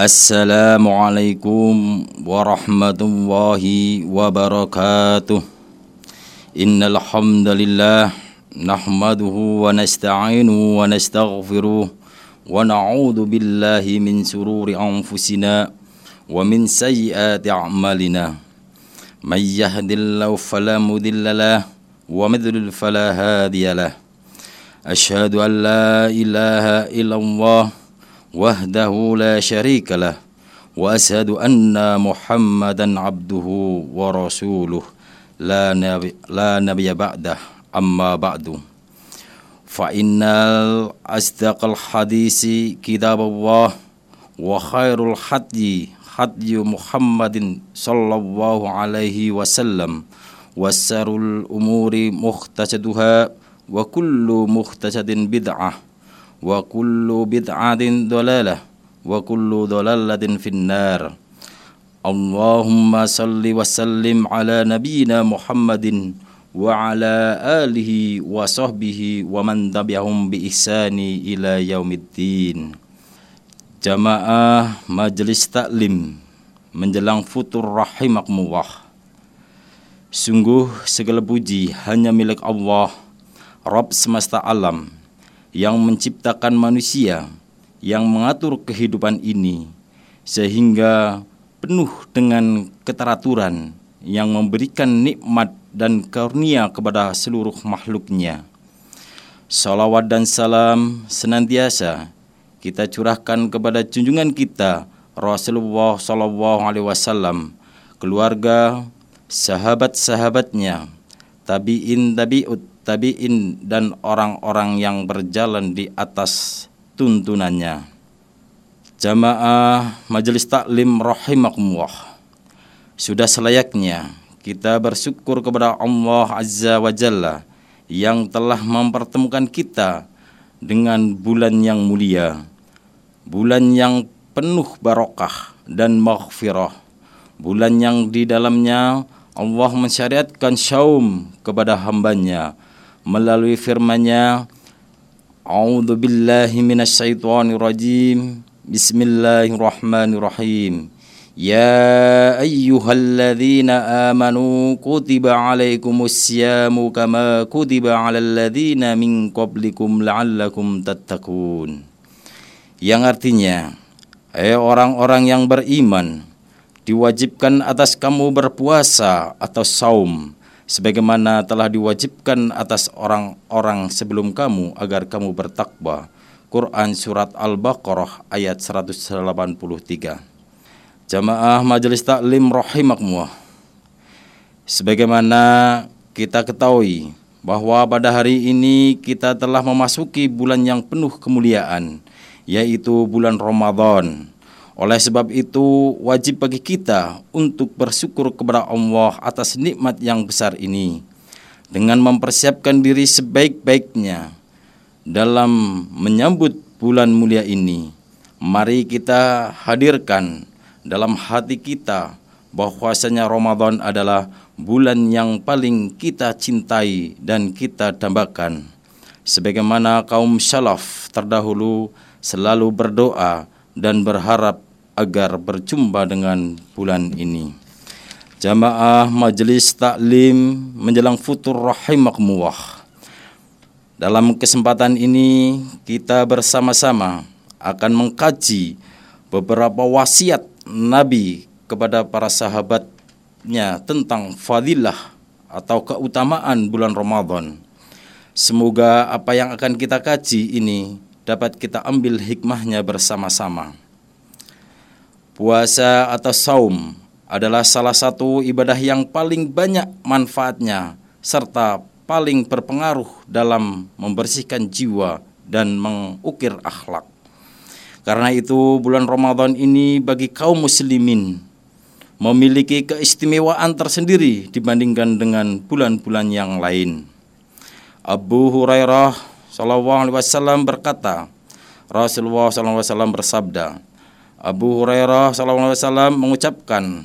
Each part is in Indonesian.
السلام عليكم ورحمة الله وبركاته إن الحمد لله نحمده ونستعينه ونستغفره ونعوذ بالله من سرور أنفسنا ومن سيئات أعمالنا من يهد الله فلا مضل له ومن يضلل فلا هادي له أشهد أن لا إله إلا الله وحده لا شريك له وأشهد أن محمدا عبده ورسوله. لا نبي, لا نبي بعده أما بعد. فإن أصدق الحديث كتاب الله وخير الحدي حدي محمد صلى الله عليه وسلم. وسر الأمور مختصدها وكل wa kullu bid'atin dalalah. Wa kullu dalalatin finnar. Allahumma salli wa sallim ala nabiyyina Muhammadin wa ala alihi wa sahbihi wa man tabi'ahum bi ihsani ila yaumiddin. Jamaah Majelis Taklim menjelang futur rahimakumullah Sungguh segala puji hanya milik Allah Rabb semesta alam yang menciptakan manusia, yang mengatur kehidupan ini, sehingga penuh dengan keteraturan yang memberikan nikmat dan karunia kepada seluruh makhluknya. Salawat dan salam senantiasa kita curahkan kepada junjungan kita Rasulullah Sallallahu Alaihi Wasallam, keluarga, sahabat-sahabatnya, tabiin tabiut tabiin dan orang-orang yang berjalan di atas tuntunannya. Jamaah Majelis Taklim rahimakumullah. Sudah selayaknya kita bersyukur kepada Allah Azza wa Jalla yang telah mempertemukan kita dengan bulan yang mulia, bulan yang penuh barokah dan maghfirah, bulan yang di dalamnya Allah mensyariatkan syaum kepada hambanya melalui firman-Nya A'udzu billahi minasyaitonir rajim Bismillahirrahmanirrahim. Ya ayyuhalladzina amanu kutiba alaikumus siyamu kama kutiba alal ladzina min qablikum la'allakum tattaqun. Yang artinya Hai orang-orang yang beriman diwajibkan atas kamu berpuasa atau saum sebagaimana telah diwajibkan atas orang-orang sebelum kamu agar kamu bertakwa. Quran Surat Al-Baqarah ayat 183 Jamaah Majelis Taklim Rahimakumullah. Sebagaimana kita ketahui bahwa pada hari ini kita telah memasuki bulan yang penuh kemuliaan yaitu bulan Ramadan oleh sebab itu, wajib bagi kita untuk bersyukur kepada Allah atas nikmat yang besar ini dengan mempersiapkan diri sebaik-baiknya dalam menyambut bulan mulia ini. Mari kita hadirkan dalam hati kita bahwasanya Ramadan adalah bulan yang paling kita cintai dan kita dambakan. Sebagaimana kaum salaf terdahulu selalu berdoa dan berharap agar berjumpa dengan bulan ini. Jamaah Majelis Taklim menjelang futur rahimakumullah. Dalam kesempatan ini kita bersama-sama akan mengkaji beberapa wasiat Nabi kepada para sahabatnya tentang fadilah atau keutamaan bulan Ramadan. Semoga apa yang akan kita kaji ini dapat kita ambil hikmahnya bersama-sama. Puasa atau saum adalah salah satu ibadah yang paling banyak manfaatnya serta paling berpengaruh dalam membersihkan jiwa dan mengukir akhlak. Karena itu bulan Ramadan ini bagi kaum muslimin memiliki keistimewaan tersendiri dibandingkan dengan bulan-bulan yang lain. Abu Hurairah sallallahu alaihi wasallam berkata, Rasulullah sallallahu alaihi wasallam bersabda, Abu Hurairah SAW mengucapkan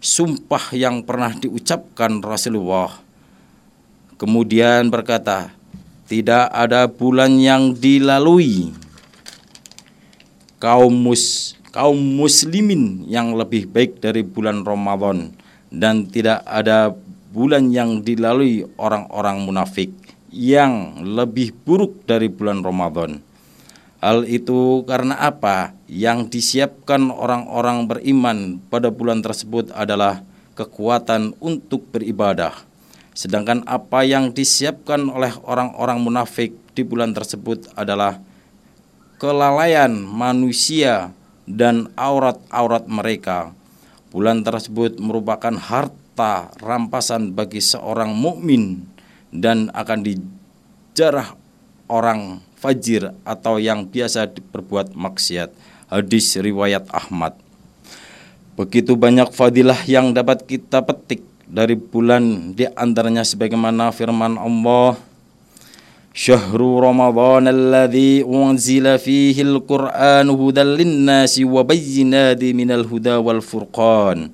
sumpah yang pernah diucapkan Rasulullah. Kemudian berkata, tidak ada bulan yang dilalui kaum mus kaum muslimin yang lebih baik dari bulan Ramadan dan tidak ada bulan yang dilalui orang-orang munafik yang lebih buruk dari bulan Ramadan. Hal itu karena apa? Yang disiapkan orang-orang beriman pada bulan tersebut adalah kekuatan untuk beribadah. Sedangkan apa yang disiapkan oleh orang-orang munafik di bulan tersebut adalah kelalaian manusia dan aurat-aurat mereka. Bulan tersebut merupakan harta rampasan bagi seorang mukmin dan akan dijarah orang fajir atau yang biasa berbuat maksiat hadis riwayat Ahmad. Begitu banyak fadilah yang dapat kita petik dari bulan di antaranya sebagaimana firman Allah Syahrul Ramadhan alladhi unzila fihi al-Qur'an hudan lin-nasi wa bayyinatin minal huda wal furqan.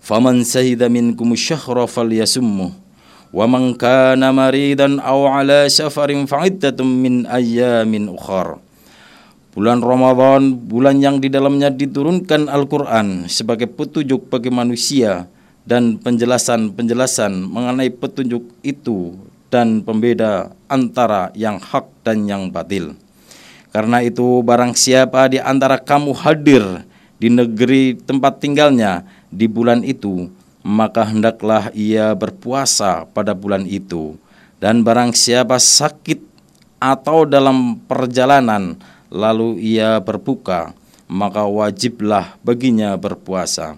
Faman sahida minkum syahra falyasummuh wa man kana maridan aw ala safarin fa'iddatun min ayyamin ukhra Bulan Ramadan, bulan yang di dalamnya diturunkan Al-Quran sebagai petunjuk bagi manusia dan penjelasan-penjelasan mengenai petunjuk itu dan pembeda antara yang hak dan yang batil. Karena itu barang siapa di antara kamu hadir di negeri tempat tinggalnya di bulan itu, maka hendaklah ia berpuasa pada bulan itu. Dan barang siapa sakit atau dalam perjalanan lalu ia berbuka, maka wajiblah baginya berpuasa.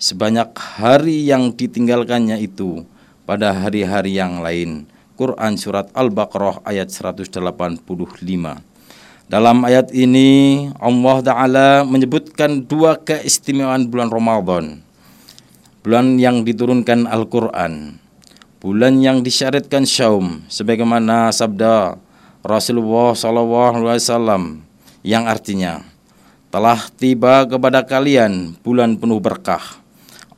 Sebanyak hari yang ditinggalkannya itu pada hari-hari yang lain Quran surat Al-Baqarah ayat 185. Dalam ayat ini Allah Ta'ala menyebutkan dua keistimewaan bulan Ramadan. Bulan yang diturunkan Al-Quran. Bulan yang disyariatkan syaum. Sebagaimana sabda Rasulullah SAW yang artinya telah tiba kepada kalian bulan penuh berkah.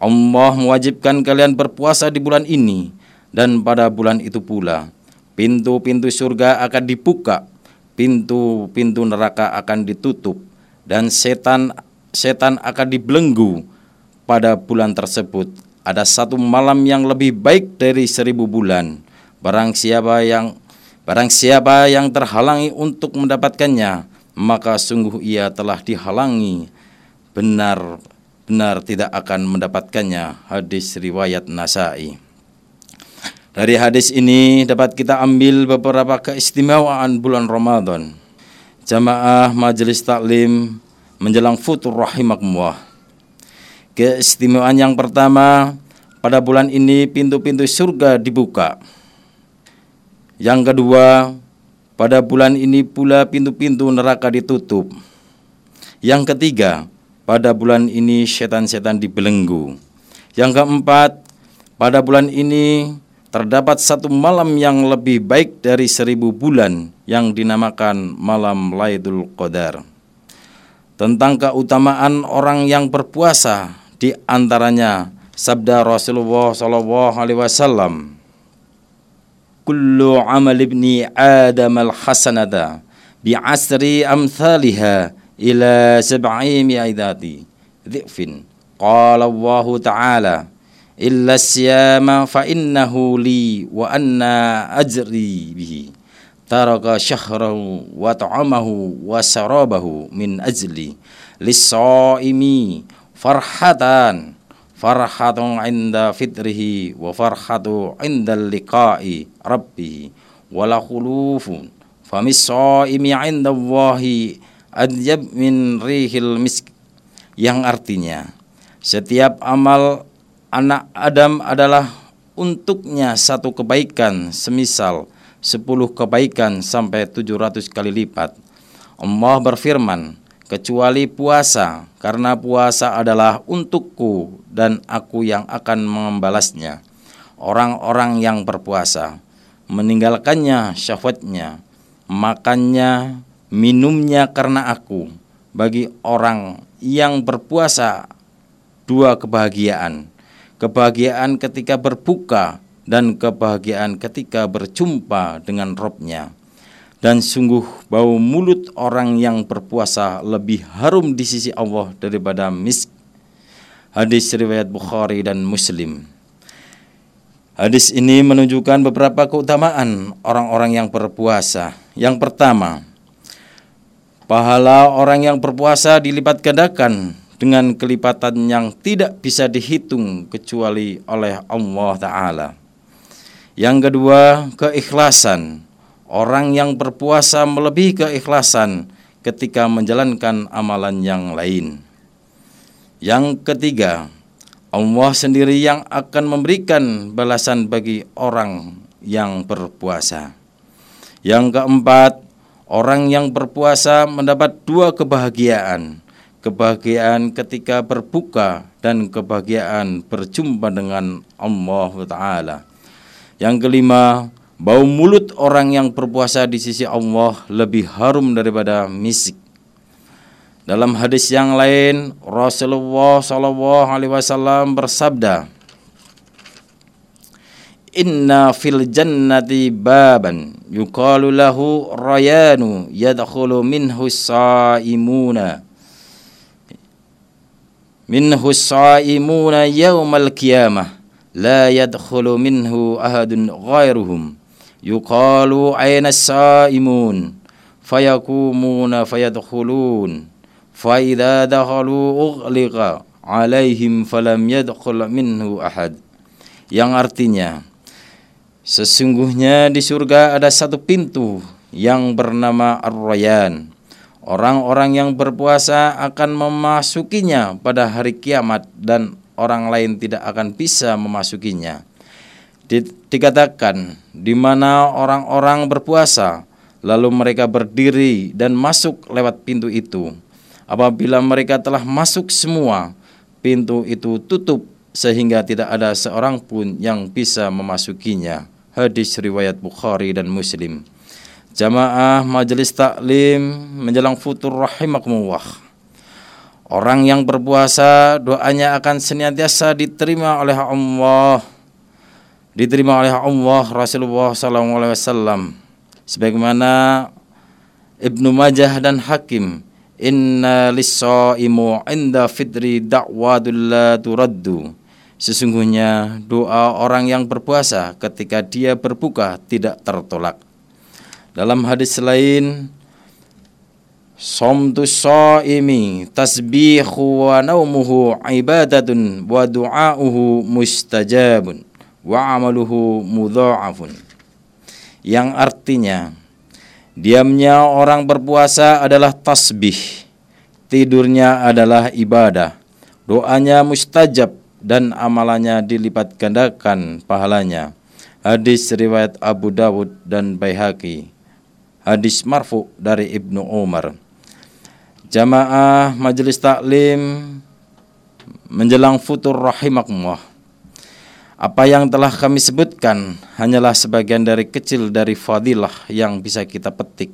Allah mewajibkan kalian berpuasa di bulan ini dan pada bulan itu pula pintu-pintu surga akan dibuka, pintu-pintu neraka akan ditutup dan setan setan akan dibelenggu pada bulan tersebut. Ada satu malam yang lebih baik dari seribu bulan. Barang siapa yang barang siapa yang terhalangi untuk mendapatkannya, maka sungguh ia telah dihalangi benar benar tidak akan mendapatkannya. Hadis riwayat Nasai. Dari hadis ini dapat kita ambil beberapa keistimewaan bulan Ramadan. Jamaah majelis taklim menjelang futur rahimakumullah. Keistimewaan yang pertama, pada bulan ini pintu-pintu surga dibuka. Yang kedua, pada bulan ini pula pintu-pintu neraka ditutup. Yang ketiga, pada bulan ini setan-setan dibelenggu. Yang keempat, pada bulan ini terdapat satu malam yang lebih baik dari seribu bulan yang dinamakan malam Laidul Qadar. Tentang keutamaan orang yang berpuasa di antaranya sabda Rasulullah wasallam Kullu amal ibni Adam al-hasanata bi'asri amthaliha ila sab'i mi'idati dhifin qala Allah ta'ala illa siyama fa innahu li wa anna ajri bihi taraka syahrahu wa ta'amahu wa farhatun inda fitrihi wa farhatu inda liqa'i rabbihi wa la khulufun famis saimi inda Allahi adyab min rihil misk yang artinya setiap amal anak Adam adalah untuknya satu kebaikan semisal sepuluh kebaikan sampai tujuh ratus kali lipat. Allah berfirman, kecuali puasa, karena puasa adalah untukku dan aku yang akan membalasnya. Orang-orang yang berpuasa meninggalkannya syahwatnya, makannya, minumnya karena aku. Bagi orang yang berpuasa dua kebahagiaan kebahagiaan ketika berbuka dan kebahagiaan ketika berjumpa dengan Robnya. Dan sungguh bau mulut orang yang berpuasa lebih harum di sisi Allah daripada misk. Hadis riwayat Bukhari dan Muslim. Hadis ini menunjukkan beberapa keutamaan orang-orang yang berpuasa. Yang pertama, pahala orang yang berpuasa dilipat gandakan dengan kelipatan yang tidak bisa dihitung kecuali oleh Allah Ta'ala. Yang kedua, keikhlasan Orang yang berpuasa melebihi keikhlasan ketika menjalankan amalan yang lain. Yang ketiga, Allah sendiri yang akan memberikan balasan bagi orang yang berpuasa. Yang keempat, orang yang berpuasa mendapat dua kebahagiaan. Kebahagiaan ketika berbuka dan kebahagiaan berjumpa dengan Allah Ta'ala. Yang kelima, Bau mulut orang yang berpuasa di sisi Allah lebih harum daripada misik. Dalam hadis yang lain, Rasulullah Shallallahu Alaihi Wasallam bersabda, Inna fil jannati baban yuqalu lahu rayanu yadkhulu minhu saimuna minhu saimuna yaumal qiyamah la yadkhulu minhu ahadun ghairuhum yuqalu aina saimun fayakumuna fayadkhulun. Fa idza dakhalu ughliqa alaihim falam yadkhul minhu ahad. Yang artinya sesungguhnya di surga ada satu pintu yang bernama Ar-Rayyan. Orang-orang yang berpuasa akan memasukinya pada hari kiamat dan orang lain tidak akan bisa memasukinya dikatakan di mana orang-orang berpuasa lalu mereka berdiri dan masuk lewat pintu itu. Apabila mereka telah masuk semua pintu itu tutup sehingga tidak ada seorang pun yang bisa memasukinya. Hadis riwayat Bukhari dan Muslim. Jamaah majelis taklim menjelang futur rahimakumullah. Orang yang berpuasa doanya akan senantiasa diterima oleh Allah diterima oleh Allah Rasulullah SAW sebagaimana Ibnu Majah dan Hakim inna lis-shaimu inda fitri da'wadul la turaddu. Sesungguhnya doa orang yang berpuasa ketika dia berbuka tidak tertolak. Dalam hadis lain Somtu shaimi tasbihu wa naumuhu ibadatun wa du'auhu mustajabun wa amaluhu mudha'afun. Yang artinya diamnya orang berpuasa adalah tasbih tidurnya adalah ibadah doanya mustajab dan amalannya dilipat gandakan pahalanya. Hadis riwayat Abu Dawud dan Baihaqi. Hadis marfu dari Ibnu Umar. Jamaah majelis taklim menjelang futur rahimakumullah apa yang telah kami sebutkan hanyalah sebagian dari kecil dari fadilah yang bisa kita petik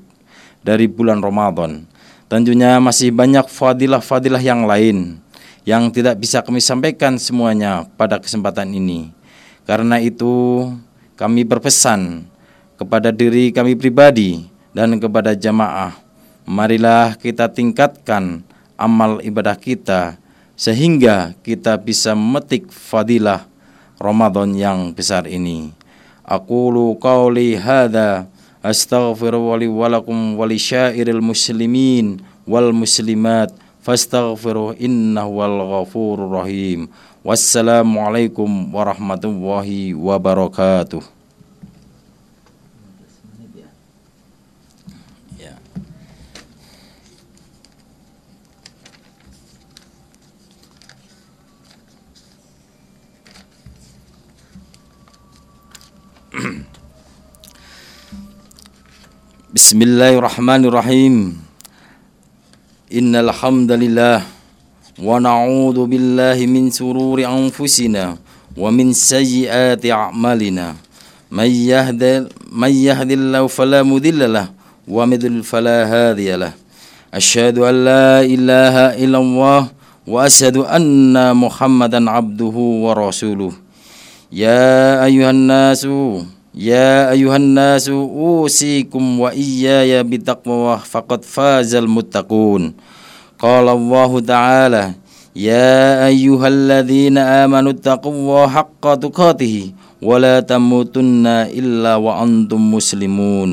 dari bulan Ramadan. Tentunya masih banyak fadilah-fadilah yang lain yang tidak bisa kami sampaikan semuanya pada kesempatan ini. Karena itu kami berpesan kepada diri kami pribadi dan kepada jamaah, marilah kita tingkatkan amal ibadah kita sehingga kita bisa memetik fadilah Ramadan yang besar ini. Aku lu qauli hadza astaghfiru wa lakum wa syairil muslimin wal muslimat fastaghfiru innahu wal ghafurur rahim. Wassalamualaikum warahmatullahi wabarakatuh. بسم الله الرحمن الرحيم إن الحمد لله ونعوذ بالله من سرور أنفسنا ومن سيئات أعمالنا من يهد من يهد الله فلا مضل له ومضل فلا هادي له أشهد أن لا إله إلا الله وأشهد أن محمدا عبده ورسوله يا أيها الناس يا أيها الناس أوصيكم وإياي بتقوى فقد فاز المتقون. قال الله تعالى يا أيها الذين آمنوا اتقوا الله حق تقاته ولا تموتن إلا وأنتم مسلمون.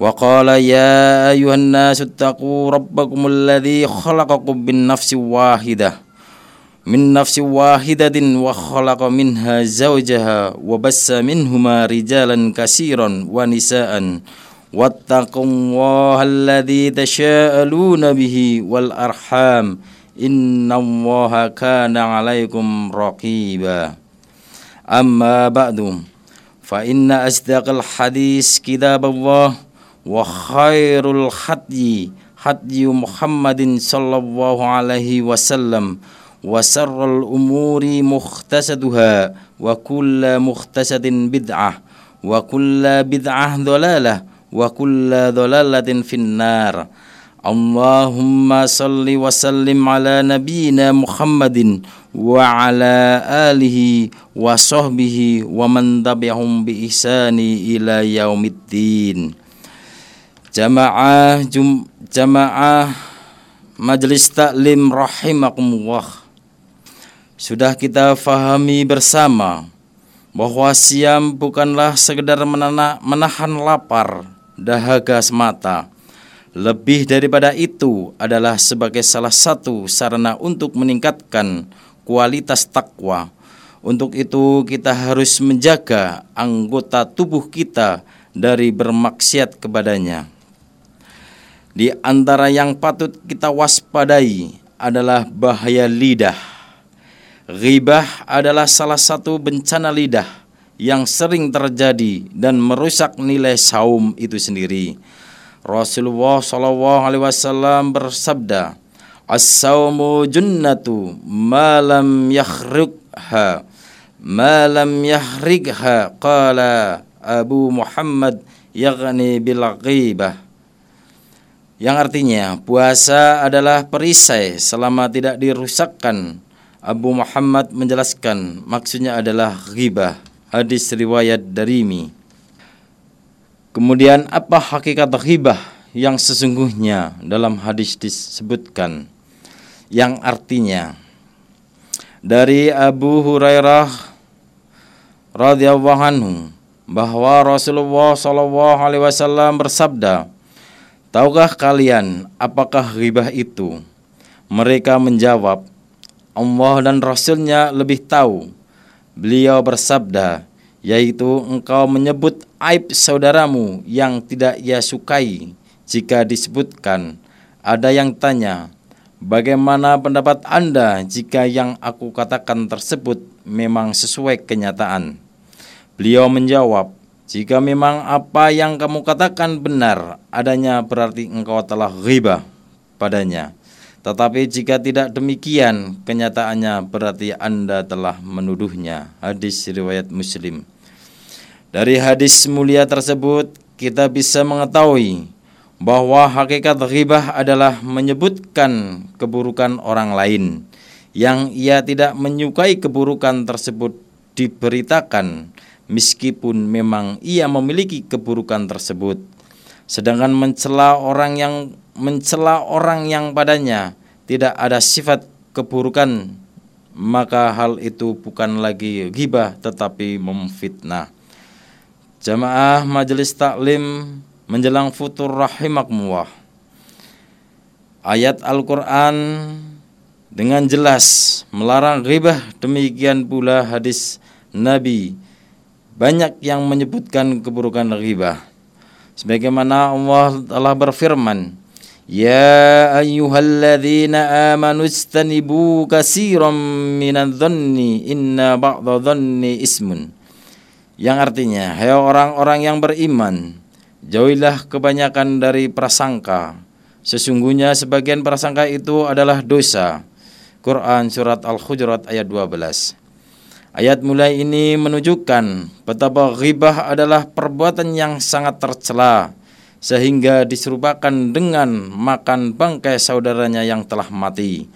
وقال يا أيها الناس اتقوا ربكم الذي خلقكم من نفس واحدة من نفس واحدة وخلق منها زوجها وبس منهما رجالا كثيرا ونساء. واتقوا الله الذي تشاءلون به والأرحام. إن الله كان عليكم رقيبا. أما بعد فإن أصدق الحديث كتاب الله وخير الحدي حدي محمد صلى الله عليه وسلم. وسر الأمور مختصدها وكل مختصد بدعة وكل بدعة ضلالة وكل ضلالة في النار. اللهم صل وسلم على نبينا محمد وعلى آله وصحبه ومن تبعهم بإحسان إلى يوم الدين. جماعة جماعة مجلس تعليم رحمكم الله. Sudah kita fahami bersama bahwa siam bukanlah sekedar menahan lapar, dahaga semata. Lebih daripada itu adalah sebagai salah satu sarana untuk meningkatkan kualitas takwa. Untuk itu kita harus menjaga anggota tubuh kita dari bermaksiat kepadanya. Di antara yang patut kita waspadai adalah bahaya lidah Ghibah adalah salah satu bencana lidah yang sering terjadi dan merusak nilai saum itu sendiri. Rasulullah Shallallahu Alaihi Wasallam bersabda, As-saumu junnatu malam yakhrikha malam yahrikha qala Abu Muhammad yaghni bil yang artinya puasa adalah perisai selama tidak dirusakkan Abu Muhammad menjelaskan maksudnya adalah ghibah hadis riwayat Darimi Kemudian apa hakikat ghibah yang sesungguhnya dalam hadis disebutkan yang artinya dari Abu Hurairah radhiyallahu anhu bahwa Rasulullah sallallahu alaihi wasallam bersabda Tahukah kalian apakah ghibah itu? Mereka menjawab, Allah dan Rasulnya lebih tahu. Beliau bersabda, yaitu engkau menyebut aib saudaramu yang tidak ia sukai jika disebutkan. Ada yang tanya, bagaimana pendapat Anda jika yang aku katakan tersebut memang sesuai kenyataan? Beliau menjawab, jika memang apa yang kamu katakan benar adanya berarti engkau telah ghibah padanya. Tetapi jika tidak demikian, kenyataannya berarti Anda telah menuduhnya. Hadis riwayat Muslim. Dari hadis mulia tersebut, kita bisa mengetahui bahwa hakikat ghibah adalah menyebutkan keburukan orang lain yang ia tidak menyukai keburukan tersebut diberitakan meskipun memang ia memiliki keburukan tersebut sedangkan mencela orang yang mencela orang yang padanya tidak ada sifat keburukan maka hal itu bukan lagi ghibah tetapi memfitnah. Jamaah majelis taklim menjelang futur rahimakumullah. Ayat Al-Qur'an dengan jelas melarang ghibah demikian pula hadis Nabi banyak yang menyebutkan keburukan ghibah. Sebagaimana Allah telah berfirman, Ya ayyuhalladzina amanu istanibu kasiran minadh-dhanni inna ba'dha dhanni ismun. Yang artinya, hai orang-orang yang beriman, jauhilah kebanyakan dari prasangka. Sesungguhnya sebagian prasangka itu adalah dosa. Quran surat Al-Hujurat ayat 12. Ayat mulai ini menunjukkan betapa ghibah adalah perbuatan yang sangat tercela sehingga diserupakan dengan makan bangkai saudaranya yang telah mati.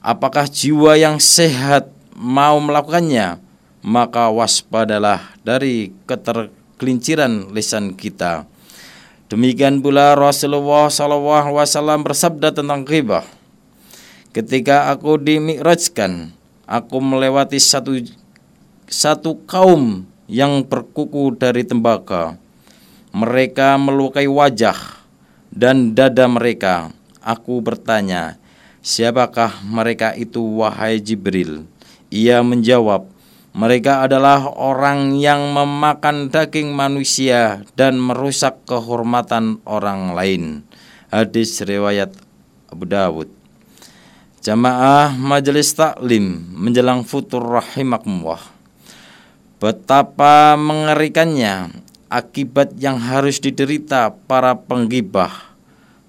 Apakah jiwa yang sehat mau melakukannya? Maka waspadalah dari keter, kelinciran lisan kita. Demikian pula Rasulullah SAW bersabda tentang ghibah. Ketika aku dimikrajkan, aku melewati satu satu kaum yang berkuku dari tembakau. Mereka melukai wajah dan dada mereka. Aku bertanya, siapakah mereka itu wahai Jibril? Ia menjawab, mereka adalah orang yang memakan daging manusia dan merusak kehormatan orang lain. Hadis riwayat Abu Dawud. Jamaah majelis taklim menjelang futur rahimakumullah. Betapa mengerikannya akibat yang harus diderita para penggibah.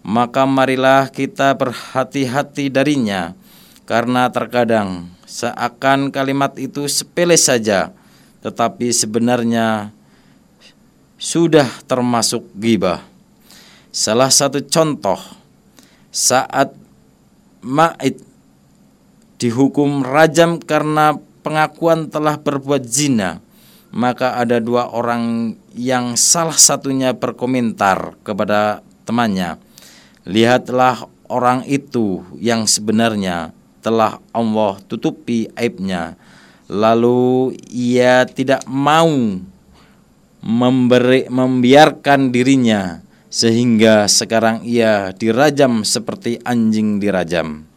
Maka marilah kita berhati-hati darinya karena terkadang seakan kalimat itu sepele saja, tetapi sebenarnya sudah termasuk gibah. Salah satu contoh saat Ma'id dihukum rajam karena pengakuan telah berbuat zina, maka ada dua orang yang salah satunya berkomentar kepada temannya, "Lihatlah orang itu yang sebenarnya telah Allah tutupi aibnya lalu ia tidak mau memberi membiarkan dirinya sehingga sekarang ia dirajam seperti anjing dirajam.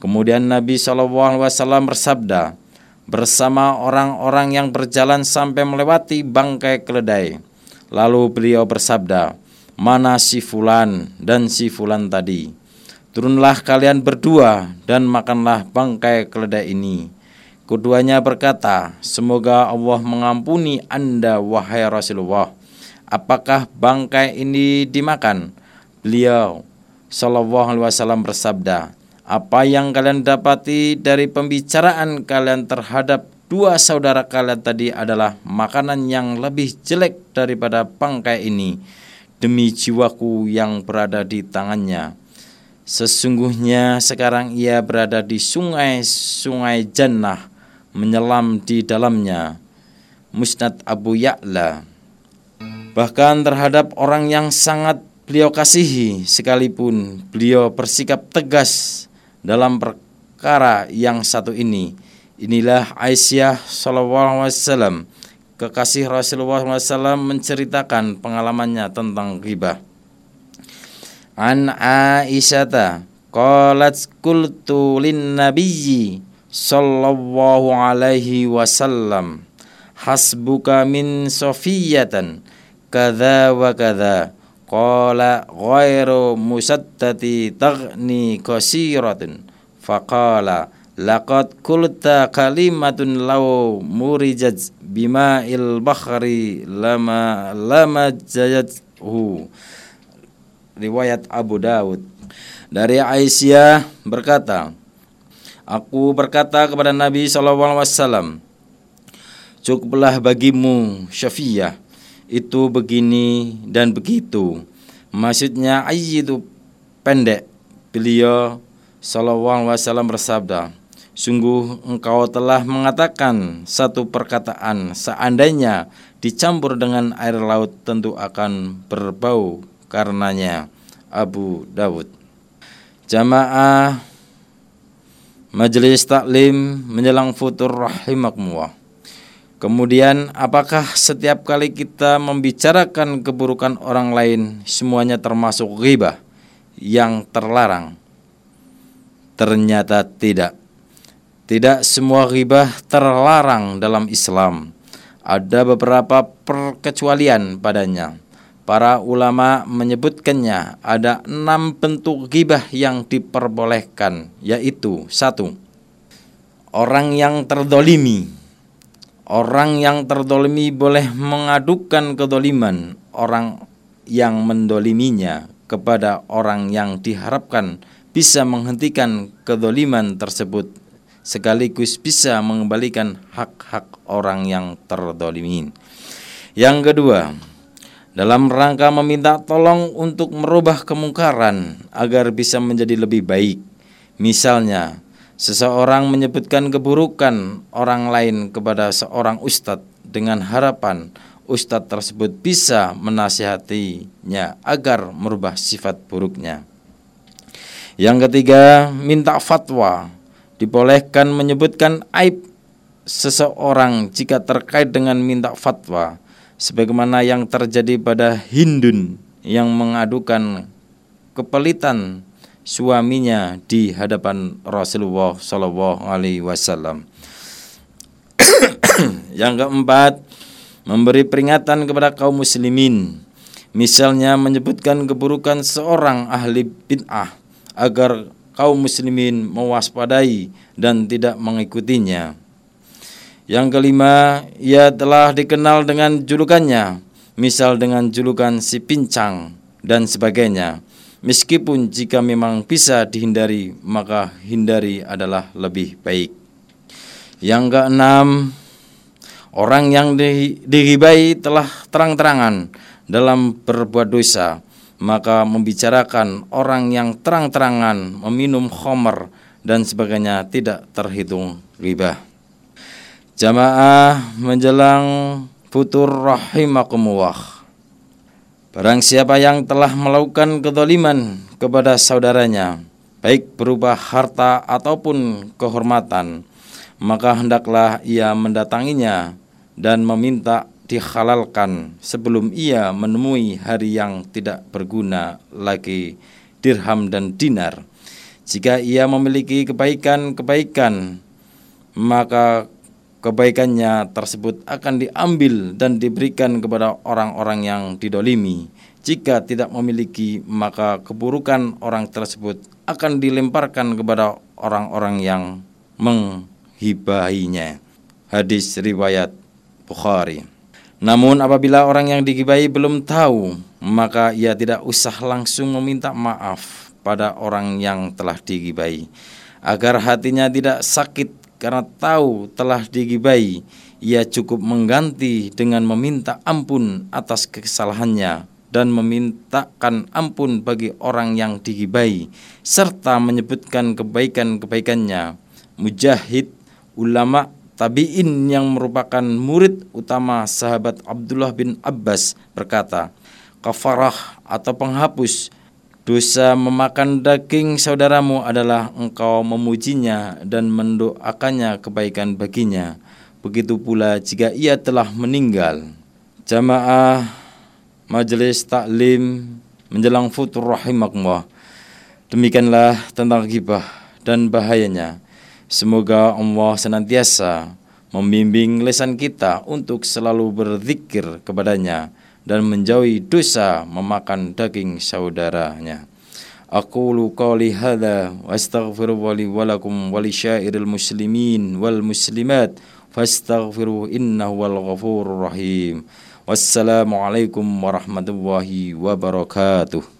Kemudian Nabi SAW bersabda bersama orang-orang yang berjalan sampai melewati bangkai keledai. Lalu beliau bersabda, mana si fulan dan si fulan tadi? Turunlah kalian berdua dan makanlah bangkai keledai ini. Keduanya berkata, Semoga Allah mengampuni anda wahai Rasulullah. Apakah bangkai ini dimakan? Beliau Sallallahu Alaihi Wasallam bersabda, apa yang kalian dapati dari pembicaraan kalian terhadap dua saudara kalian tadi adalah makanan yang lebih jelek daripada bangkai ini demi jiwaku yang berada di tangannya. Sesungguhnya sekarang ia berada di sungai-sungai jannah menyelam di dalamnya. Musnad Abu Ya'la. Bahkan terhadap orang yang sangat beliau kasihi sekalipun beliau bersikap tegas dalam perkara yang satu ini. Inilah Aisyah sallallahu alaihi wasallam kekasih Rasulullah SAW menceritakan pengalamannya tentang ghibah. An Aisyata qalat qultu lin nabiyyi sallallahu alaihi wasallam hasbuka min safiyatan kadza wa kadza qala ghairu musaddati taghni qasiratun faqala laqad kulta kalimatun law murijat bima'il bahri lama lama jayathu riwayat Abu Dawud. Dari Aisyah berkata, Aku berkata kepada Nabi SAW, Cukuplah bagimu Syafiyah, itu begini dan begitu. Maksudnya itu pendek. Beliau SAW bersabda, Sungguh engkau telah mengatakan satu perkataan seandainya dicampur dengan air laut tentu akan berbau karenanya Abu Dawud. Jamaah Majelis Taklim menjelang futur rahimakumullah. Kemudian apakah setiap kali kita membicarakan keburukan orang lain semuanya termasuk ghibah yang terlarang? Ternyata tidak. Tidak semua ghibah terlarang dalam Islam. Ada beberapa perkecualian padanya. Para ulama menyebutkannya ada enam bentuk gibah yang diperbolehkan, yaitu satu, orang yang terdolimi. Orang yang terdolimi boleh mengadukan kedoliman orang yang mendoliminya kepada orang yang diharapkan bisa menghentikan kedoliman tersebut sekaligus bisa mengembalikan hak-hak orang yang terdolimin. Yang kedua, dalam rangka meminta tolong untuk merubah kemungkaran agar bisa menjadi lebih baik. Misalnya, seseorang menyebutkan keburukan orang lain kepada seorang ustadz dengan harapan ustadz tersebut bisa menasihatinya agar merubah sifat buruknya. Yang ketiga, minta fatwa. Dibolehkan menyebutkan aib seseorang jika terkait dengan minta fatwa sebagaimana yang terjadi pada Hindun yang mengadukan kepelitan suaminya di hadapan Rasulullah Shallallahu Alaihi Wasallam. yang keempat, memberi peringatan kepada kaum muslimin, misalnya menyebutkan keburukan seorang ahli bid'ah agar kaum muslimin mewaspadai dan tidak mengikutinya. Yang kelima, ia telah dikenal dengan julukannya, misal dengan julukan si pincang dan sebagainya. Meskipun jika memang bisa dihindari, maka hindari adalah lebih baik. Yang keenam, orang yang dihibai telah terang-terangan dalam berbuat dosa, maka membicarakan orang yang terang-terangan meminum khomer dan sebagainya tidak terhitung ribah. Jamaah menjelang futur rahimakumullah. Barang siapa yang telah melakukan kedoliman kepada saudaranya, baik berupa harta ataupun kehormatan, maka hendaklah ia mendatanginya dan meminta dihalalkan sebelum ia menemui hari yang tidak berguna lagi dirham dan dinar. Jika ia memiliki kebaikan-kebaikan, maka kebaikannya tersebut akan diambil dan diberikan kepada orang-orang yang didolimi. Jika tidak memiliki, maka keburukan orang tersebut akan dilemparkan kepada orang-orang yang menghibahinya. Hadis riwayat Bukhari. Namun apabila orang yang digibahi belum tahu, maka ia tidak usah langsung meminta maaf pada orang yang telah digibahi agar hatinya tidak sakit karena tahu telah digibai, ia cukup mengganti dengan meminta ampun atas kesalahannya dan memintakan ampun bagi orang yang digibai serta menyebutkan kebaikan-kebaikannya. Mujahid ulama tabi'in yang merupakan murid utama sahabat Abdullah bin Abbas berkata, kafarah atau penghapus Dosa memakan daging saudaramu adalah engkau memujinya dan mendoakannya kebaikan baginya. Begitu pula jika ia telah meninggal. Jamaah majelis taklim menjelang futur rahimakumullah. Demikianlah tentang gibah dan bahayanya. Semoga Allah senantiasa membimbing lesan kita untuk selalu berzikir kepadanya dan menjauhi dosa memakan daging saudaranya. Aqulu qali hadza wa astaghfiru li wa lakum wa li syairil muslimin wal muslimat fastaghfiru innahu wal ghafurur rahim. Wassalamu alaikum warahmatullahi wabarakatuh.